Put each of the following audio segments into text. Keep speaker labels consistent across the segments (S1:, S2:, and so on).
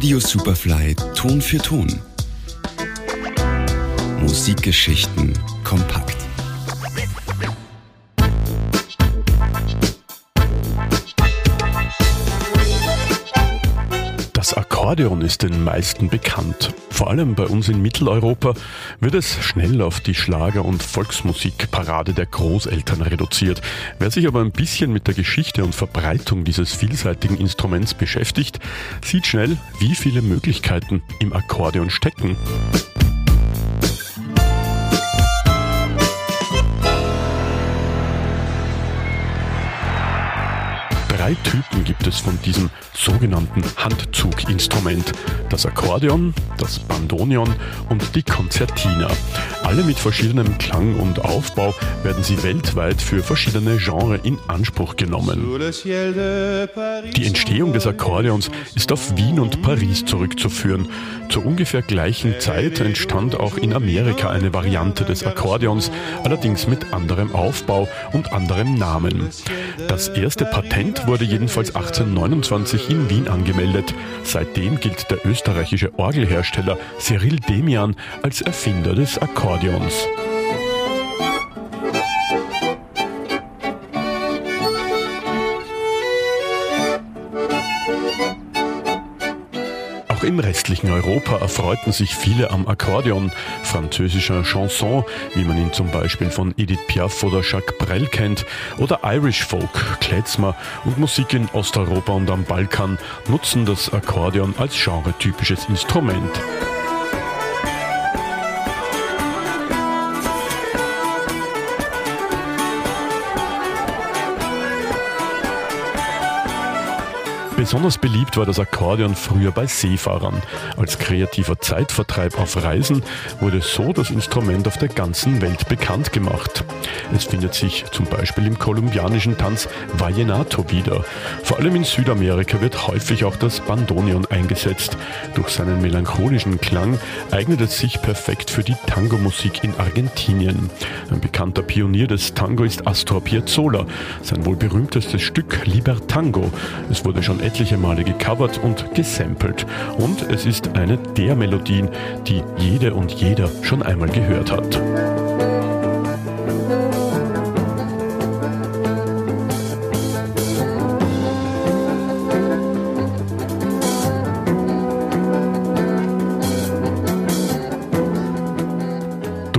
S1: Radio Superfly Ton für Ton. Musikgeschichten kompakt.
S2: Das Akkordeon ist den meisten bekannt. Vor allem bei uns in Mitteleuropa wird es schnell auf die Schlager- und Volksmusikparade der Großeltern reduziert. Wer sich aber ein bisschen mit der Geschichte und Verbreitung dieses vielseitigen Instruments beschäftigt, sieht schnell, wie viele Möglichkeiten im Akkordeon stecken. Drei Typen gibt es von diesem sogenannten Handzuginstrument. Das Akkordeon, das Bandonion und die Konzertina. Alle mit verschiedenem Klang und Aufbau werden sie weltweit für verschiedene Genres in Anspruch genommen. Die Entstehung des Akkordeons ist auf Wien und Paris zurückzuführen. Zur ungefähr gleichen Zeit entstand auch in Amerika eine Variante des Akkordeons, allerdings mit anderem Aufbau und anderem Namen. Das erste Patent wurde jedenfalls 1829 in Wien angemeldet. Seitdem gilt der österreichische Orgelhersteller Cyril Demian als Erfinder des Akkordeons. Auch im restlichen Europa erfreuten sich viele am Akkordeon, französischer Chanson, wie man ihn zum Beispiel von Edith Piaf oder Jacques Brel kennt, oder Irish Folk, Klezmer und Musik in Osteuropa und am Balkan nutzen das Akkordeon als genretypisches Instrument. Besonders beliebt war das Akkordeon früher bei Seefahrern. Als kreativer Zeitvertreib auf Reisen wurde so das Instrument auf der ganzen Welt bekannt gemacht. Es findet sich zum Beispiel im kolumbianischen Tanz Vallenato wieder. Vor allem in Südamerika wird häufig auch das Bandonion eingesetzt. Durch seinen melancholischen Klang eignet es sich perfekt für die Tango-Musik in Argentinien. Ein bekannter Pionier des Tango ist Astor Piazzolla. Sein wohl berühmtestes Stück Libertango. Es wurde schon etliche Male gecovert und gesampelt. Und es ist eine der Melodien, die jede und jeder schon einmal gehört hat.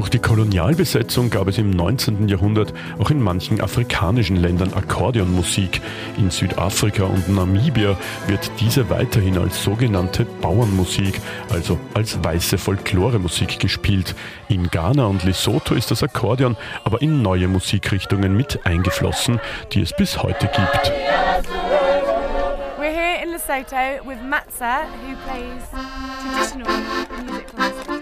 S2: Durch die Kolonialbesetzung gab es im 19. Jahrhundert auch in manchen afrikanischen Ländern Akkordeonmusik. In Südafrika und Namibia wird diese weiterhin als sogenannte Bauernmusik, also als weiße Folkloremusik gespielt. In Ghana und Lesotho ist das Akkordeon aber in neue Musikrichtungen mit eingeflossen, die es bis heute gibt.
S3: We're here in Lesotho with Matza, who plays traditional music from.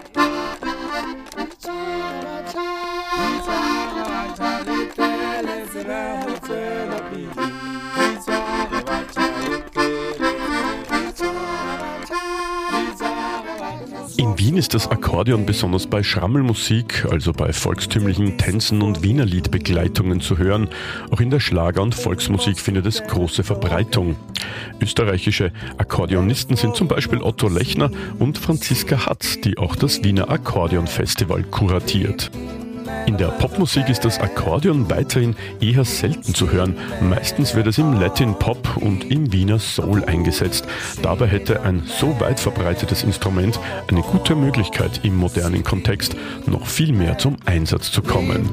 S2: In Wien ist das Akkordeon besonders bei Schrammelmusik, also bei volkstümlichen Tänzen und Wienerliedbegleitungen zu hören. Auch in der Schlager- und Volksmusik findet es große Verbreitung. Österreichische Akkordeonisten sind zum Beispiel Otto Lechner und Franziska Hatz, die auch das Wiener Akkordeonfestival kuratiert. In der Popmusik ist das Akkordeon weiterhin eher selten zu hören. Meistens wird es im Latin Pop und im Wiener Soul eingesetzt. Dabei hätte ein so weit verbreitetes Instrument eine gute Möglichkeit, im modernen Kontext noch viel mehr zum Einsatz zu kommen.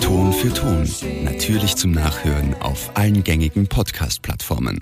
S1: Ton für Ton. Natürlich zum Nachhören auf allen gängigen Podcast-Plattformen.